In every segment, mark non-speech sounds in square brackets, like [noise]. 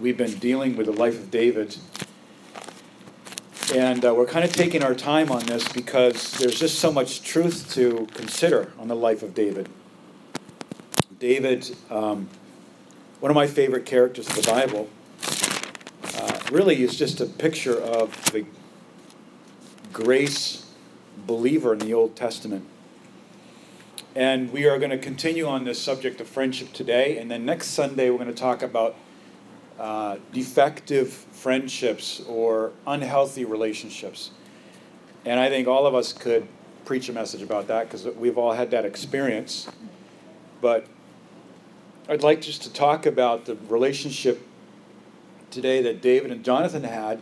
we've been dealing with the life of David. And uh, we're kind of taking our time on this because there's just so much truth to consider on the life of David. David, um, one of my favorite characters of the Bible, uh, really is just a picture of the grace believer in the Old Testament. And we are going to continue on this subject of friendship today. And then next Sunday, we're going to talk about uh, defective friendships or unhealthy relationships. And I think all of us could preach a message about that because we've all had that experience. But I'd like just to talk about the relationship today that David and Jonathan had,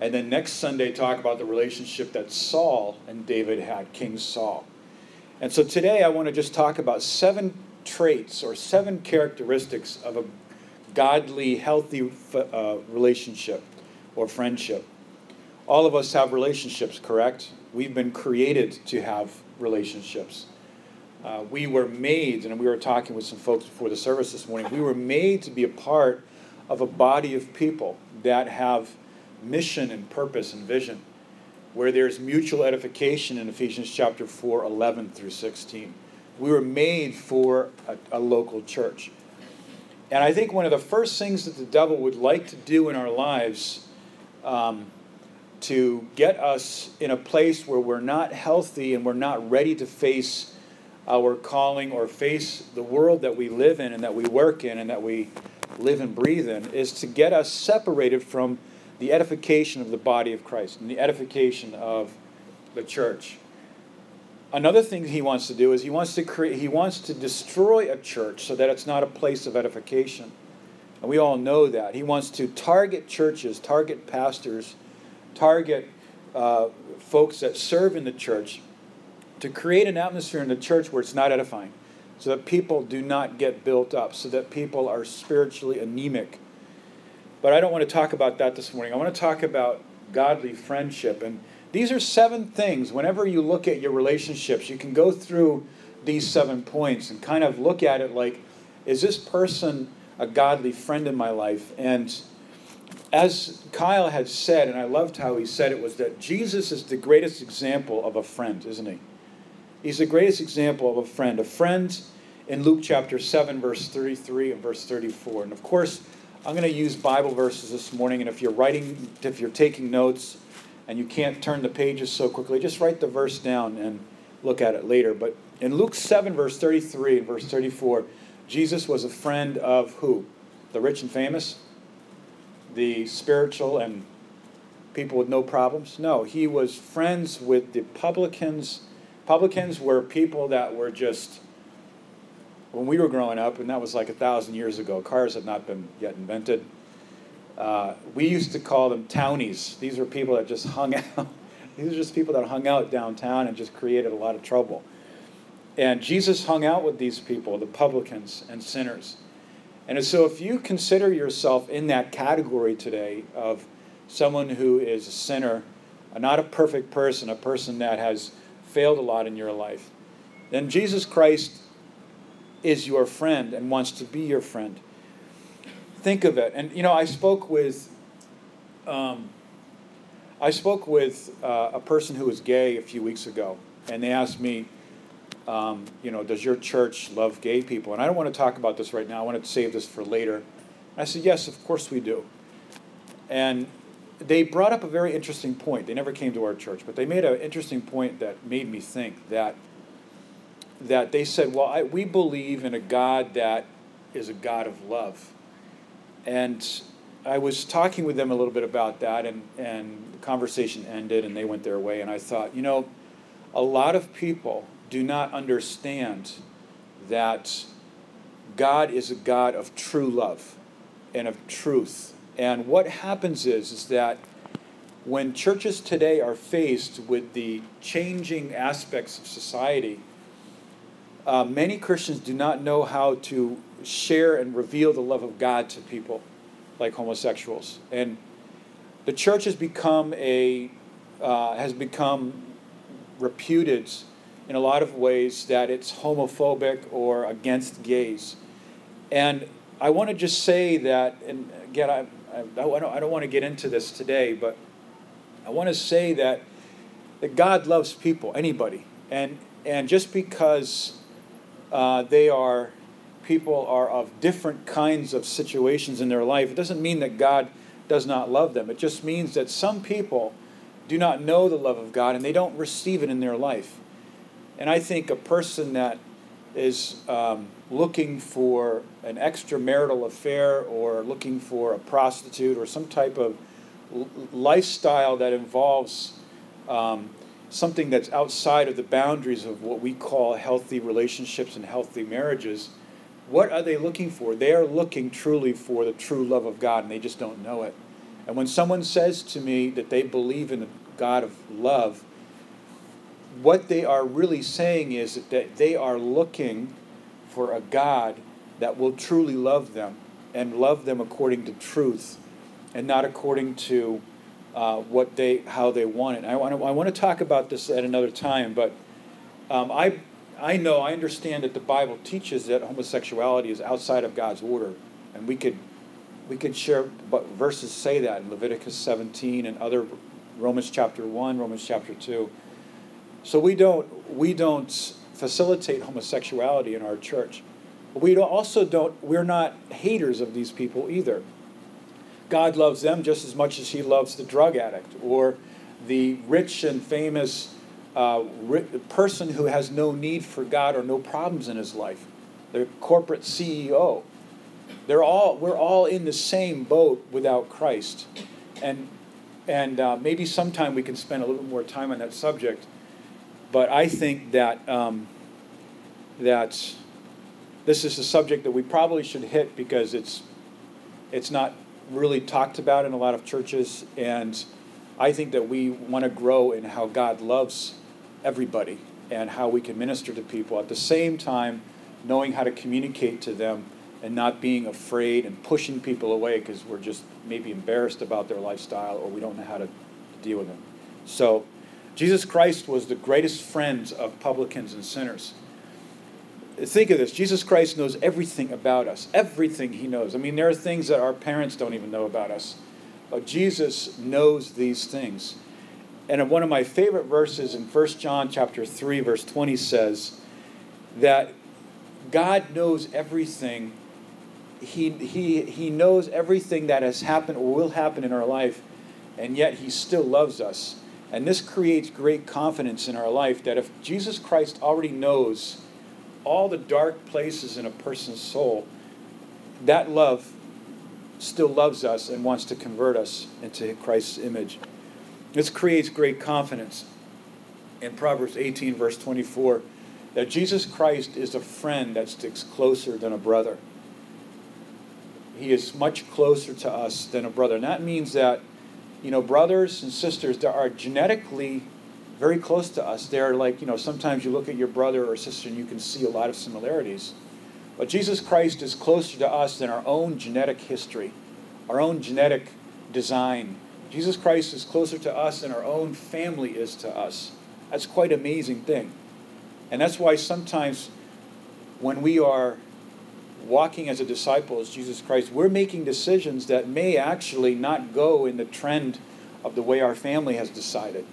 and then next Sunday talk about the relationship that Saul and David had, King Saul. And so today I want to just talk about seven traits or seven characteristics of a godly, healthy uh, relationship or friendship. All of us have relationships, correct? We've been created to have relationships. Uh, we were made, and we were talking with some folks before the service this morning, we were made to be a part of a body of people that have mission and purpose and vision where there's mutual edification in Ephesians chapter 4, 11 through 16. We were made for a, a, local church. And I think one of the first things that the devil would like to do in our lives um, to get us in a place where we're not healthy and we're not ready to face our calling or face the world that we live in and that we work in and that we live and breathe in is to get us separated from the edification of the body of Christ and the edification of the church. Another thing he wants to do is he wants to create he wants to destroy a church so that it's not a place of edification. And we all know that. He wants to target churches, target pastors, target uh, folks that serve in the church to create an atmosphere in the church where it's not edifying, so that people do not get built up, so that people are spiritually anemic, but I don't want to talk about that this morning. I want to talk about godly friendship. And these are seven things. Whenever you look at your relationships, you can go through these seven points and kind of look at it like, is this person a godly friend in my life? And as Kyle had said, and I loved how he said it, was that Jesus is the greatest example of a friend, isn't he? He's the greatest example of a friend. A friend in Luke chapter 7, verse 33 and verse 34. And of course, I'm going to use Bible verses this morning, and if you're writing, if you're taking notes, and you can't turn the pages so quickly, just write the verse down and look at it later. But in Luke 7, verse 33 and verse 34, Jesus was a friend of who? The rich and famous? The spiritual and people with no problems? No, he was friends with the publicans. Publicans were people that were just when we were growing up, and that was like a thousand years ago, cars had not been yet invented. Uh, we used to call them townies. These were people that just hung [laughs] out. These are just people that hung out downtown and just created a lot of trouble. And Jesus hung out with these people, the publicans and sinners. And so, if you consider yourself in that category today of someone who is a sinner, not a perfect person, a person that has failed a lot in your life, then Jesus Christ is your friend and wants to be your friend. Think of it. And you know, I spoke with um, I spoke with uh, a person who was gay a few weeks ago, and they asked me, um, you know, does your church love gay people? And I don't want to talk about this right now. I want to save this for later. I said, yes, of course we do. And they brought up a very interesting point. They never came to our church, but they made an interesting point that made me think that that they said, well, I, we believe in a God that is a God of love. And I was talking with them a little bit about that, and, and the conversation ended, and they went their way. And I thought, you know, a lot of people do not understand that God is a God of true love and of truth. And what happens is, is that when churches today are faced with the changing aspects of society, uh, many Christians do not know how to share and reveal the love of God to people like homosexuals. And the church has become a uh, has become reputed in a lot of ways that it's homophobic or against gays. And I want to just say that, and again, I, I, I don't, I don't want to get into this today, but I want to say that, that God loves people, anybody. And, and just because uh, they are, people are of different kinds of situations in their life, it doesn't mean that God does not love them. It just means that some people do not know the love of God and they don't receive it in their life. And I think a person that is um, looking for an extramarital affair or looking for a prostitute or some type of lifestyle that involves um, something that's outside of the boundaries of what we call healthy relationships and healthy marriages, what are they looking for? They are looking truly for the true love of God and they just don't know it. And when someone says to me that they believe in the God of love, what they are really saying is that they are looking for a God that will truly love them and love them according to truth and not according to uh, what they how they want it. I want to, I want to talk about this at another time, but um, I I know I understand that the Bible teaches that homosexuality is outside of God's order, and we could we could share but verses say that in Leviticus 17 and other Romans chapter 1, Romans chapter 2. So we don't we don't facilitate homosexuality in our church. We also don't we're not haters of these people either. God loves them just as much as he loves the drug addict or the rich and famous uh, person who has no need for God or no problems in his life, the corporate CEO. They're all, we're all in the same boat without Christ. And, and uh, maybe sometime we can spend a little more time on that subject. But I think that, um, that this is a subject that we probably should hit because it's, it's not really talked about in a lot of churches. And I think that we want to grow in how God loves everybody and how we can minister to people at the same time knowing how to communicate to them and not being afraid and pushing people away because we're just maybe embarrassed about their lifestyle or we don't know how to deal with them. So, Jesus Christ was the greatest friend of publicans and sinners. Think of this Jesus Christ knows everything about us, everything he knows. I mean, there are things that our parents don't even know about us, but Jesus knows these things. And one of my favorite verses in 1 John chapter 3 verse 20 says that God knows everything. He, he, he knows everything that has happened or will happen in our life, and yet he still loves us. And this creates great confidence in our life that if Jesus Christ already knows all the dark places in a person's soul, that love still loves us and wants to convert us into Christ's image. This creates great confidence in Proverbs 18, verse 24, that Jesus Christ is a friend that sticks closer than a brother. He is much closer to us than a brother. And that means that, you know, brothers and sisters that are genetically very close to us. They're like, you know, sometimes you look at your brother or sister and you can see a lot of similarities. But Jesus Christ is closer to us than our own genetic history, our own genetic design. Jesus Christ is closer to us than our own family is to us. That's quite an amazing thing. And that's why sometimes when we are walking as a disciple of Jesus Christ, we're making decisions that may actually not go in the trend of the way our family has decided.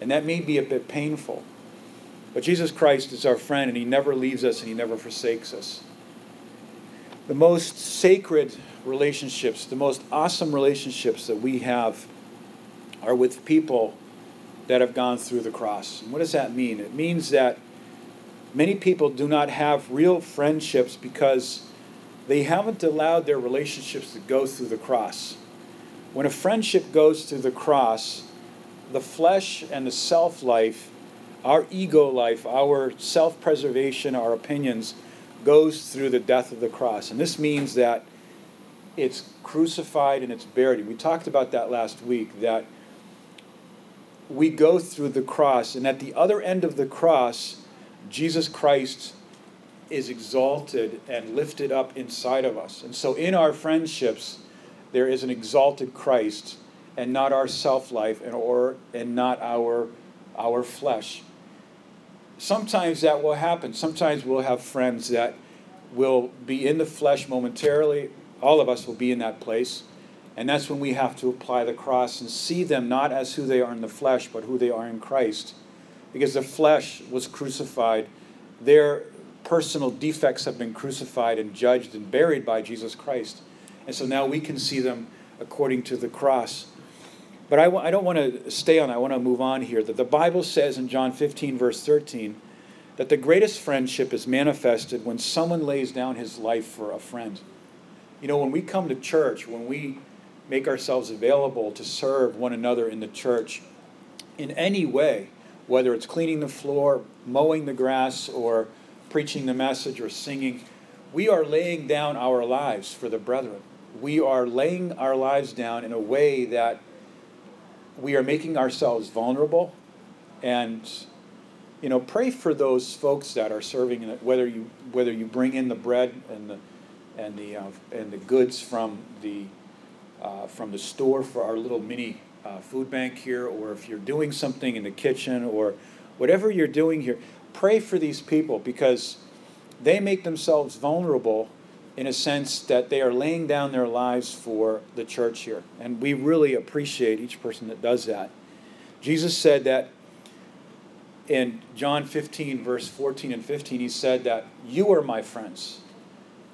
And that may be a bit painful. But Jesus Christ is our friend, and He never leaves us and He never forsakes us. The most sacred relationships, the most awesome relationships that we have are with people that have gone through the cross. And what does that mean? It means that many people do not have real friendships because they haven't allowed their relationships to go through the cross. When a friendship goes through the cross, the flesh and the self life, our ego life, our self preservation, our opinions, goes through the death of the cross. And this means that it's crucified and it's buried. We talked about that last week, that we go through the cross, and at the other end of the cross, Jesus Christ is exalted and lifted up inside of us. And so in our friendships, there is an exalted Christ and not our self life and or and not our our flesh. Sometimes that will happen. Sometimes we'll have friends that will be in the flesh momentarily. All of us will be in that place. And that's when we have to apply the cross and see them not as who they are in the flesh, but who they are in Christ. Because the flesh was crucified. Their personal defects have been crucified and judged and buried by Jesus Christ. And so now we can see them according to the cross. But I w- I don't want to stay on, I want to move on here. That the Bible says in John 15, verse 13, that the greatest friendship is manifested when someone lays down his life for a friend. You know, when we come to church, when we make ourselves available to serve one another in the church in any way, whether it's cleaning the floor, mowing the grass, or preaching the message, or singing, we are laying down our lives for the brethren. We are laying our lives down in a way that we are making ourselves vulnerable and you know pray for those folks that are serving whether you whether you bring in the bread and the and the uh, and the goods from the uh, from the store for our little mini uh, food bank here, or if you're doing something in the kitchen, or whatever you're doing here, pray for these people because they make themselves vulnerable in a sense that they are laying down their lives for the church here. And we really appreciate each person that does that. Jesus said that in John 15, verse 14 and 15, he said that you are my friends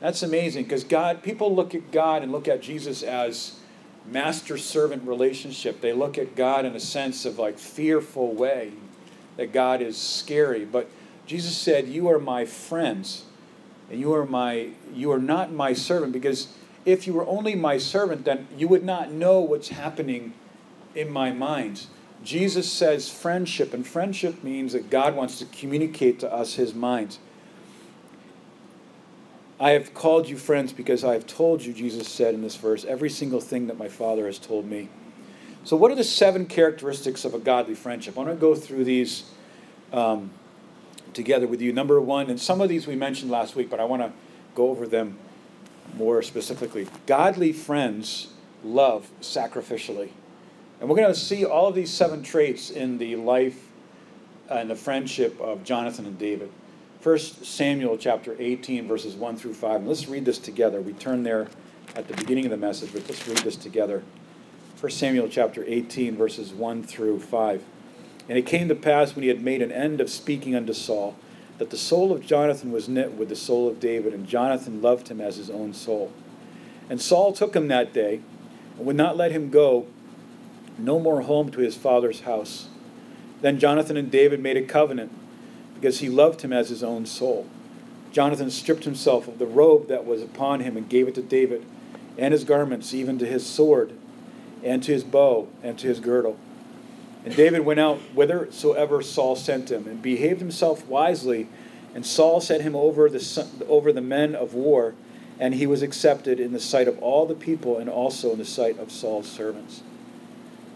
that's amazing because God, people look at God and look at Jesus as master servant relationship. They look at God in a sense of like fearful way, that God is scary. But Jesus said, "You are my friends, and you are my you are not my servant because if you were only my servant, then you would not know what's happening in my mind." Jesus says friendship, and friendship means that God wants to communicate to us his mind. I have called you friends because I have told you, Jesus said in this verse, every single thing that my Father has told me. So, what are the seven characteristics of a godly friendship? I want to go through these um, together with you. Number one, and some of these we mentioned last week, but I want to go over them more specifically. Godly friends love sacrificially. And we're going to see all of these seven traits in the life and the friendship of Jonathan and David. 1 Samuel chapter 18, verses 1 through 5. And let's read this together. We turn there at the beginning of the message, but let's read this together. 1 Samuel chapter 18, verses 1 through 5. And it came to pass when he had made an end of speaking unto Saul, that the soul of Jonathan was knit with the soul of David, and Jonathan loved him as his own soul. And Saul took him that day, and would not let him go no more home to his father's house. Then Jonathan and David made a covenant because he loved him as his own soul. Jonathan stripped himself of the robe that was upon him and gave it to David, and his garments, even to his sword, and to his bow, and to his girdle. And David went out whithersoever Saul sent him, and behaved himself wisely. And Saul set him over the, over the men of war, and he was accepted in the sight of all the people, and also in the sight of Saul's servants.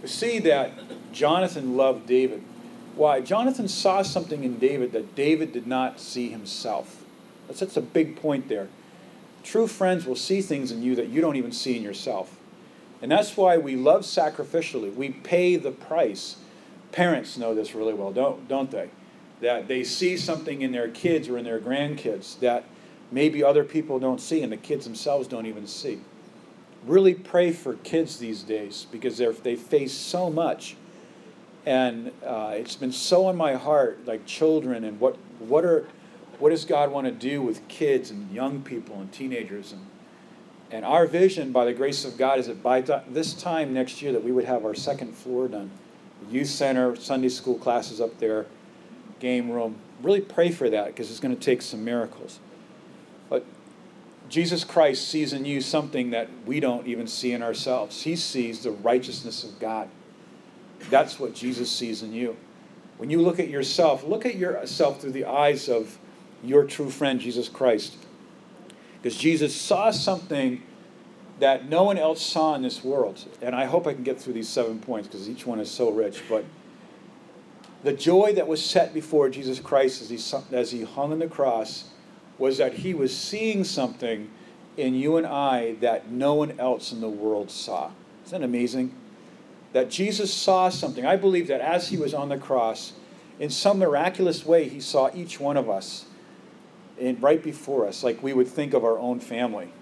We see that Jonathan loved David. Why? Jonathan saw something in David that David did not see himself. That's, that's a big point there. True friends will see things in you that you don't even see in yourself. And that's why we love sacrificially. We pay the price. Parents know this really well, don't, don't they? That they see something in their kids or in their grandkids that maybe other people don't see and the kids themselves don't even see. Really pray for kids these days because they face so much and uh, it's been so on my heart, like children, and what what are what does God want to do with kids and young people and teenagers and and our vision, by the grace of God, is that by this time next year that we would have our second floor done, youth center, Sunday school classes up there, game room. Really pray for that because it's going to take some miracles. But Jesus Christ sees in you something that we don't even see in ourselves. He sees the righteousness of God. That's what Jesus sees in you. When you look at yourself, look at yourself through the eyes of your true friend, Jesus Christ. Because Jesus saw something that no one else saw in this world. And I hope I can get through these seven points because each one is so rich. But the joy that was set before Jesus Christ as he, as he hung on the cross was that he was seeing something in you and I that no one else in the world saw. Isn't that amazing? that Jesus saw something. I believe that as he was on the cross, in some miraculous way, he saw each one of us in, right before us, like we would think of our own family.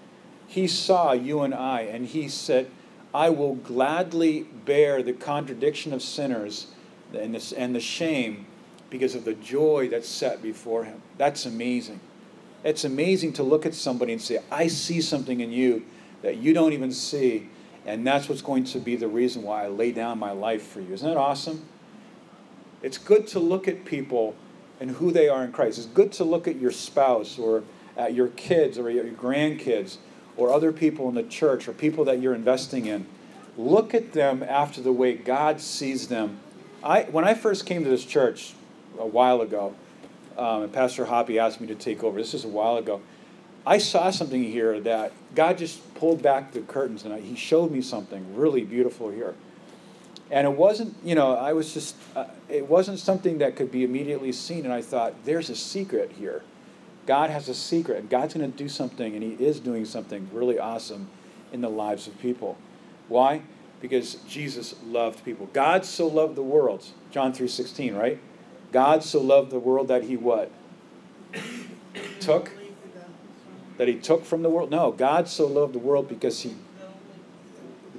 He saw you and I, and he said, I will gladly bear the contradiction of sinners and the, and the shame because of the joy that's set before him. That's amazing. It's amazing to look at somebody and say, I see something in you that you don't even see, and that's what's going to be the reason why I lay down my life for you. Isn't that awesome? It's good to look at people and who they are in Christ. It's good to look at your spouse or at your kids or your grandkids or other people in the church or people that you're investing in. Look at them after the way God sees them. I, when I first came to this church a while ago, um, and Pastor Hoppy asked me to take over, this is a while ago, I saw something here that God just pulled back the curtains and I, He showed me something really beautiful here and it wasn't you know i was just uh, it wasn't something that could be immediately seen and i thought there's a secret here. God has a secret and god's going to do something and he is doing something really awesome in the lives of people. Why? Because jesus loved people. God so loved the world john 3.16 right? God so loved the world that he what? Took? That he took from the world? No god so loved the world because he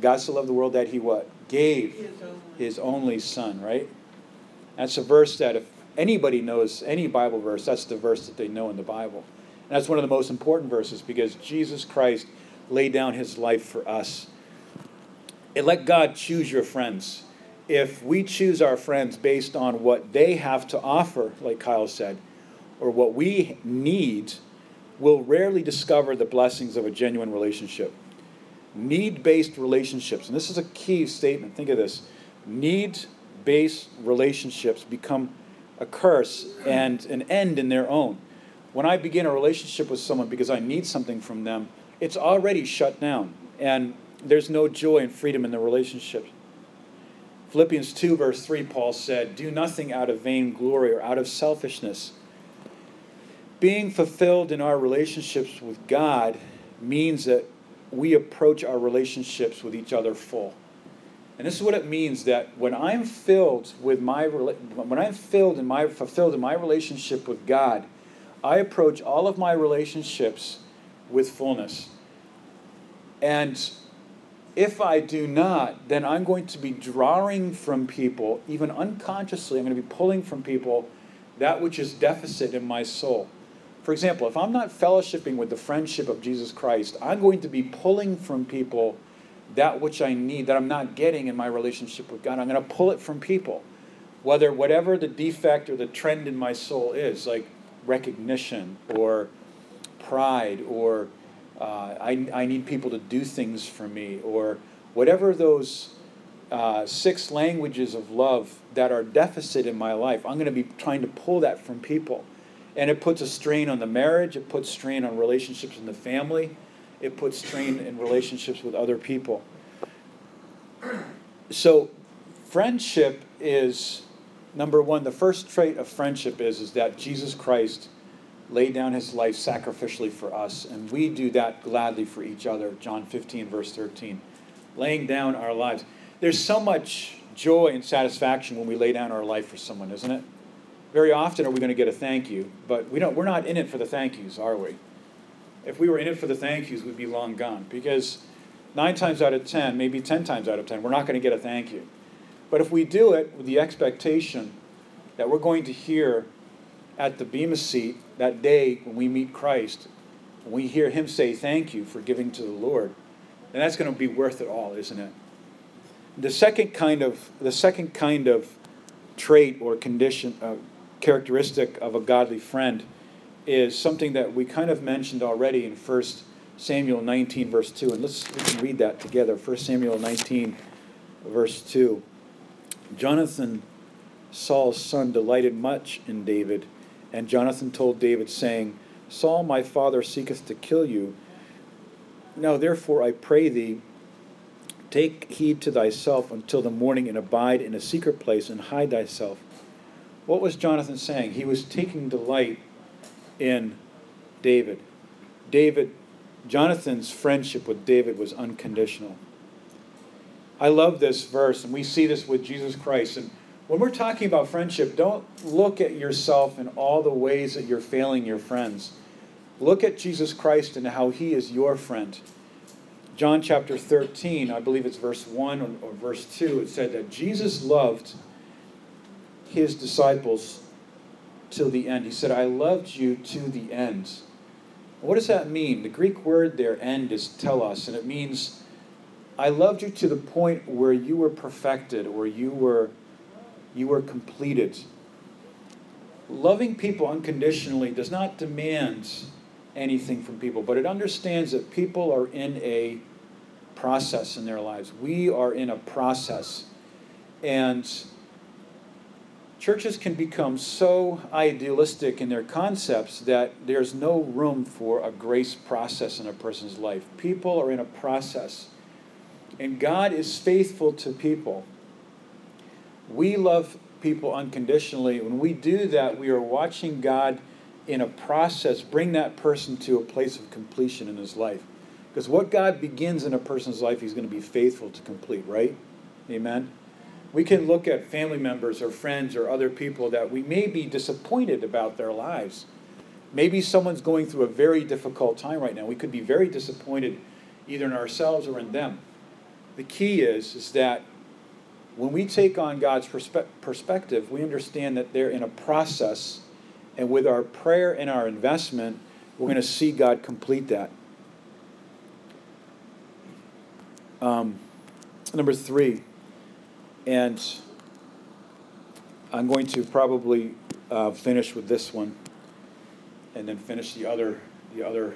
god so loved the world that he what gave his only son, right? That's a verse that if anybody knows any Bible verse, that's the verse that they know in the Bible. And that's one of the most important verses because Jesus Christ laid down his life for us. And let God choose your friends. If we choose our friends based on what they have to offer, like Kyle said, or what we need, we'll rarely discover the blessings of a genuine relationship need based relationships, and this is a key statement, think of this need based relationships become a curse and an end in their own. When I begin a relationship with someone because I need something from them, it's already shut down, and there's no joy and freedom in the relationship. Philippians 2, verse 3, Paul said, Do nothing out of vain glory or out of selfishness. Being fulfilled in our relationships with God means that we approach our relationships with each other full. And this is what it means that when I'm filled with my when I'm filled in my fulfilled in my relationship with God, I approach all of my relationships with fullness. And if I do not, then I'm going to be drawing from people, even unconsciously, I'm going to be pulling from people that which is deficit in my soul. For example, if I'm not fellowshipping with the friendship of Jesus Christ, I'm going to be pulling from people that which I need that I'm not getting in my relationship with God. I'm going to pull it from people. Whether whatever the defect or the trend in my soul is, like recognition or pride or uh, I, I need people to do things for me or whatever those uh, six languages of love that are deficit in my life, I'm going to be trying to pull that from people. And it puts a strain on the marriage, it puts strain on relationships in the family, it puts strain in relationships with other people. So, friendship is number one, the first trait of friendship is, is that Jesus Christ laid down his life sacrificially for us, and we do that gladly for each other. John 15, verse 13. Laying down our lives. There's so much joy and satisfaction when we lay down our life for someone, isn't it? Very often are we going to get a thank you, but we don't, we're not in it for the thank yous, are we? If we were in it for the thank yous, we'd be long gone because nine times out of ten, maybe ten times out of ten, we're not going to get a thank you. But if we do it with the expectation that we're going to hear at the Bema seat that day when we meet Christ, when we hear Him say thank you for giving to the Lord, then that's going to be worth it all, isn't it? The second kind of the second kind of trait or condition, uh, characteristic of a godly friend is something that we kind of mentioned already in 1 Samuel 19, verse 2. And let's we can read that together. 1 Samuel 19, verse 2. Jonathan, Saul's son, delighted much in David, and Jonathan told David, saying, Saul, my father, seeketh to kill you. Now, therefore, I pray thee, take heed to thyself until the morning, and abide in a secret place, and hide thyself. What was Jonathan saying? He was taking delight in David. David, Jonathan's friendship with David was unconditional. I love this verse, and we see this with Jesus Christ. And when we're talking about friendship, don't look at yourself in all the ways that you're failing your friends. Look at Jesus Christ and how he is your friend. John chapter 13, I believe it's verse 1 or, or verse 2, it said that Jesus loved his disciples till the end. He said, I loved you to the end. What does that mean? The Greek word there, end, is telos, and it means I loved you to the point where you were perfected, or you were you were completed. Loving people unconditionally does not demand anything from people, but it understands that people are in a process in their lives. We are in a process. And churches can become so idealistic in their concepts that there's no room for a grace process in a person's life. People are in a process. And God is faithful to people. We love people unconditionally. When we do that, we are watching God in a process bring that person to a place of completion in his life. Because what God begins in a person's life, he's going to be faithful to complete, right? Amen? We can look at family members or friends or other people that we may be disappointed about their lives. Maybe someone's going through a very difficult time right now. We could be very disappointed either in ourselves or in them. The key is, is that when we take on God's perspe- perspective, we understand that they're in a process, and with our prayer and our investment, we're going to see God complete that. Um, number three, and I'm going to probably uh, finish with this one, and then finish the other the other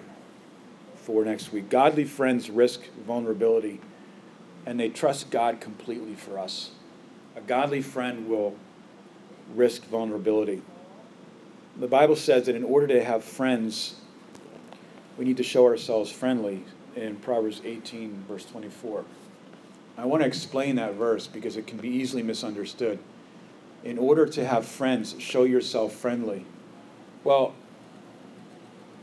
four next week. Godly friends risk vulnerability, and they trust God completely for us. A godly friend will risk vulnerability. The Bible says that in order to have friends, we need to show ourselves friendly in Proverbs 18, verse 24. I want to explain that verse because it can be easily misunderstood. In order to have friends, show yourself friendly. Well,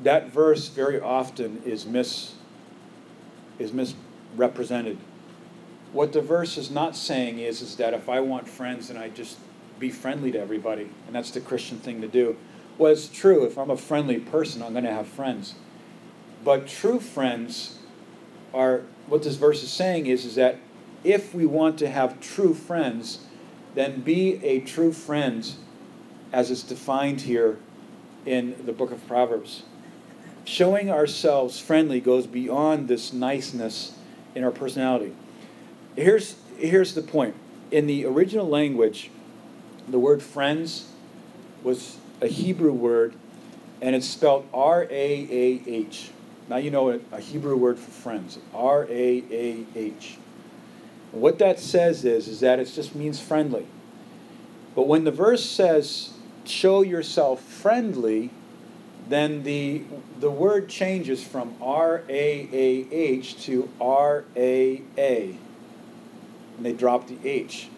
that verse very often is mis is misrepresented. What the verse is not saying is, is that if I want friends, then I just be friendly to everybody, and that's the Christian thing to do. Well, it's true. If I'm a friendly person, I'm going to have friends. But true friends are what this verse is saying is, is that if we want to have true friends, then be a true friend as it's defined here in the book of Proverbs. Showing ourselves friendly goes beyond this niceness in our personality. Here's, here's the point. In the original language, the word friends was a Hebrew word, and it's spelled R A A H. Now you know a Hebrew word for friends, R A A H. What that says is, is that it just means friendly. But when the verse says, show yourself friendly, then the, the word changes from R A A H to R A A. And they drop the H.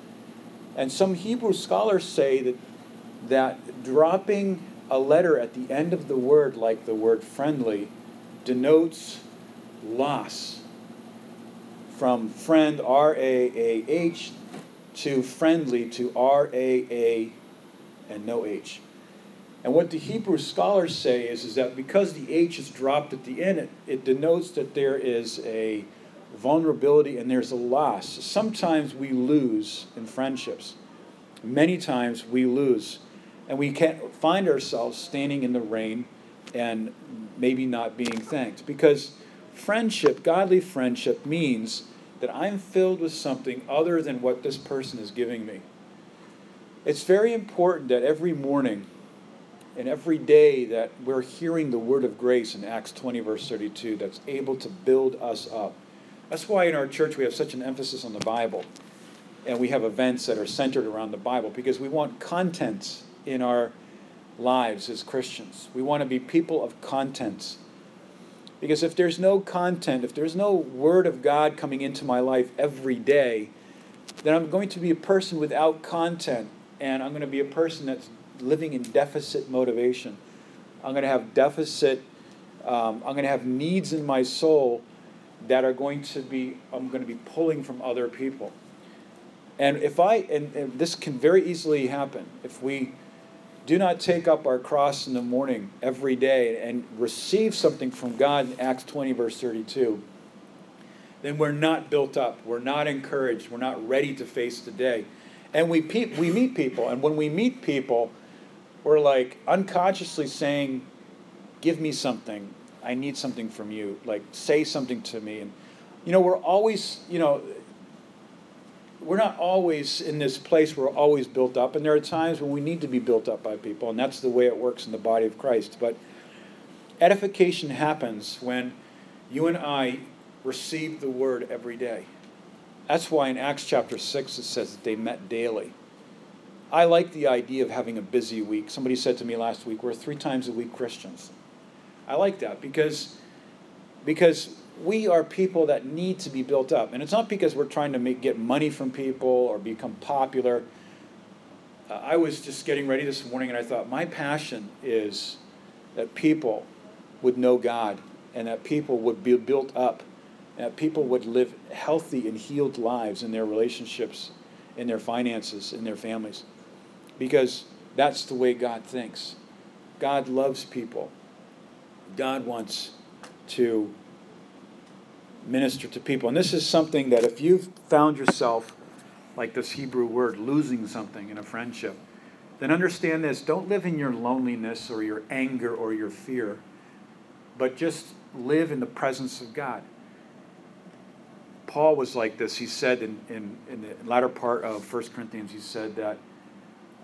And some Hebrew scholars say that, that dropping a letter at the end of the word, like the word friendly, denotes loss from friend R A A H to friendly to R A A and no H. And what the Hebrew scholars say is, is that because the H is dropped at the end, it, it denotes that there is a vulnerability and there's a loss. Sometimes we lose in friendships. Many times we lose. And we can't find ourselves standing in the rain and maybe not being thanked. Because friendship, godly friendship, means that I'm filled with something other than what this person is giving me. It's very important that every morning and every day that we're hearing the word of grace in Acts 20, verse 32, that's able to build us up. That's why in our church we have such an emphasis on the Bible. And we have events that are centered around the Bible because we want content in our lives as Christians. We want to be people of content. Because if there's no content, if there's no Word of God coming into my life every day, then I'm going to be a person without content. And I'm going to be a person that's living in deficit motivation. I'm going to have deficit, um, I'm going to have needs in my soul that are going to be, I'm going to be pulling from other people. And if I, and, and this can very easily happen, if we do not take up our cross in the morning every day and receive something from God in Acts 20, verse 32, then we're not built up. We're not encouraged. We're not ready to face the day. And we, pe- we meet people, and when we meet people, we're like unconsciously saying, Give me something. I need something from you. Like, say something to me. And, you know, we're always, you know, we're not always in this place where we're always built up. And there are times when we need to be built up by people, and that's the way it works in the body of Christ. But edification happens when you and I receive the word every day. That's why in Acts chapter 6 it says that they met daily. I like the idea of having a busy week. Somebody said to me last week, we're three times a week Christians. I like that because, because we are people that need to be built up. And it's not because we're trying to make, get money from people or become popular. Uh, I was just getting ready this morning and I thought, my passion is that people would know God and that people would be built up and that people would live healthy and healed lives in their relationships, in their finances, in their families because that's the way God thinks. God loves people. God wants to minister to people. And this is something that if you've found yourself, like this Hebrew word, losing something in a friendship, then understand this. Don't live in your loneliness or your anger or your fear, but just live in the presence of God. Paul was like this. He said in, in, in the latter part of 1 Corinthians, he said that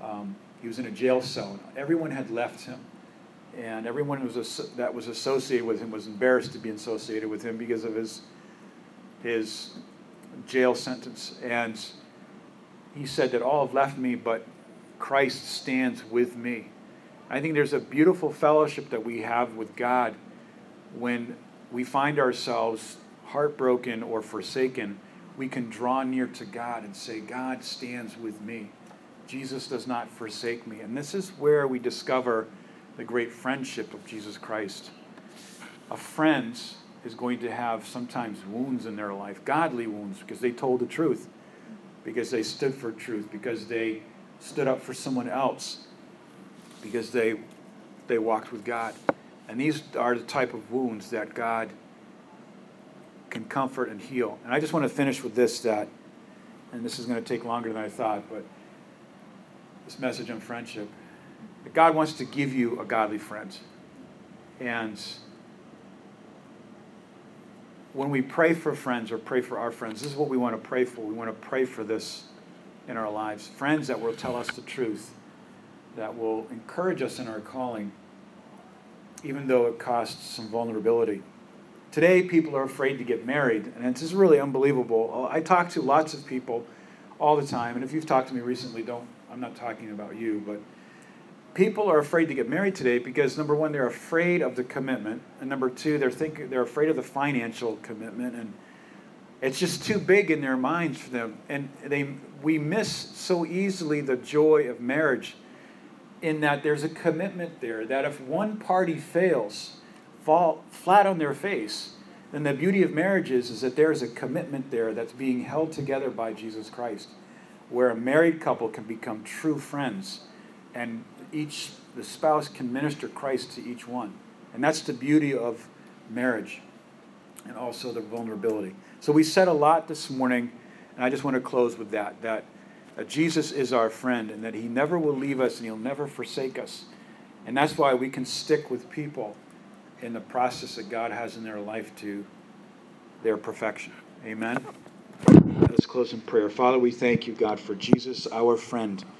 um, he was in a jail cell. Everyone had left him, and everyone was that was associated with him was embarrassed to be associated with him because of his his jail sentence. And he said that all have left me, but Christ stands with me. I think there's a beautiful fellowship that we have with God when we find ourselves heartbroken or forsaken. We can draw near to God and say, God stands with me. Jesus does not forsake me. And this is where we discover the great friendship of Jesus Christ. A friend is going to have sometimes wounds in their life, godly wounds, because they told the truth, because they stood for truth, because they stood up for someone else, because they they walked with God. And these are the type of wounds that God can comfort and heal. And I just want to finish with this that and this is going to take longer than I thought, but this message on friendship. God wants to give you a godly friend. And when we pray for friends or pray for our friends, this is what we want to pray for. We want to pray for this in our lives. Friends that will tell us the truth, that will encourage us in our calling, even though it costs some vulnerability. Today, people are afraid to get married, and it's just really unbelievable. Oh, I talk to lots of people all the time, and if you've talked to me recently, don't I'm not talking about you, but people are afraid to get married today because number one, they're afraid of the commitment, and number two, they're thinking they're afraid of the financial commitment, and it's just too big in their minds for them. And they we miss so easily the joy of marriage in that there's a commitment there that if one party fails, fall flat on their face, then the beauty of marriage is, is that there's a commitment there that's being held together by Jesus Christ where a married couple can become true friends and each the spouse can minister Christ to each one. And that's the beauty of marriage and also the vulnerability. So we said a lot this morning, and I just want to close with that that uh, Jesus is our friend and that he never will leave us and he'll never forsake us. And that's why we can stick with people in the process that God has in their life to their perfection. Amen. Let's close in prayer. Father, we thank you, God, for Jesus, our friend.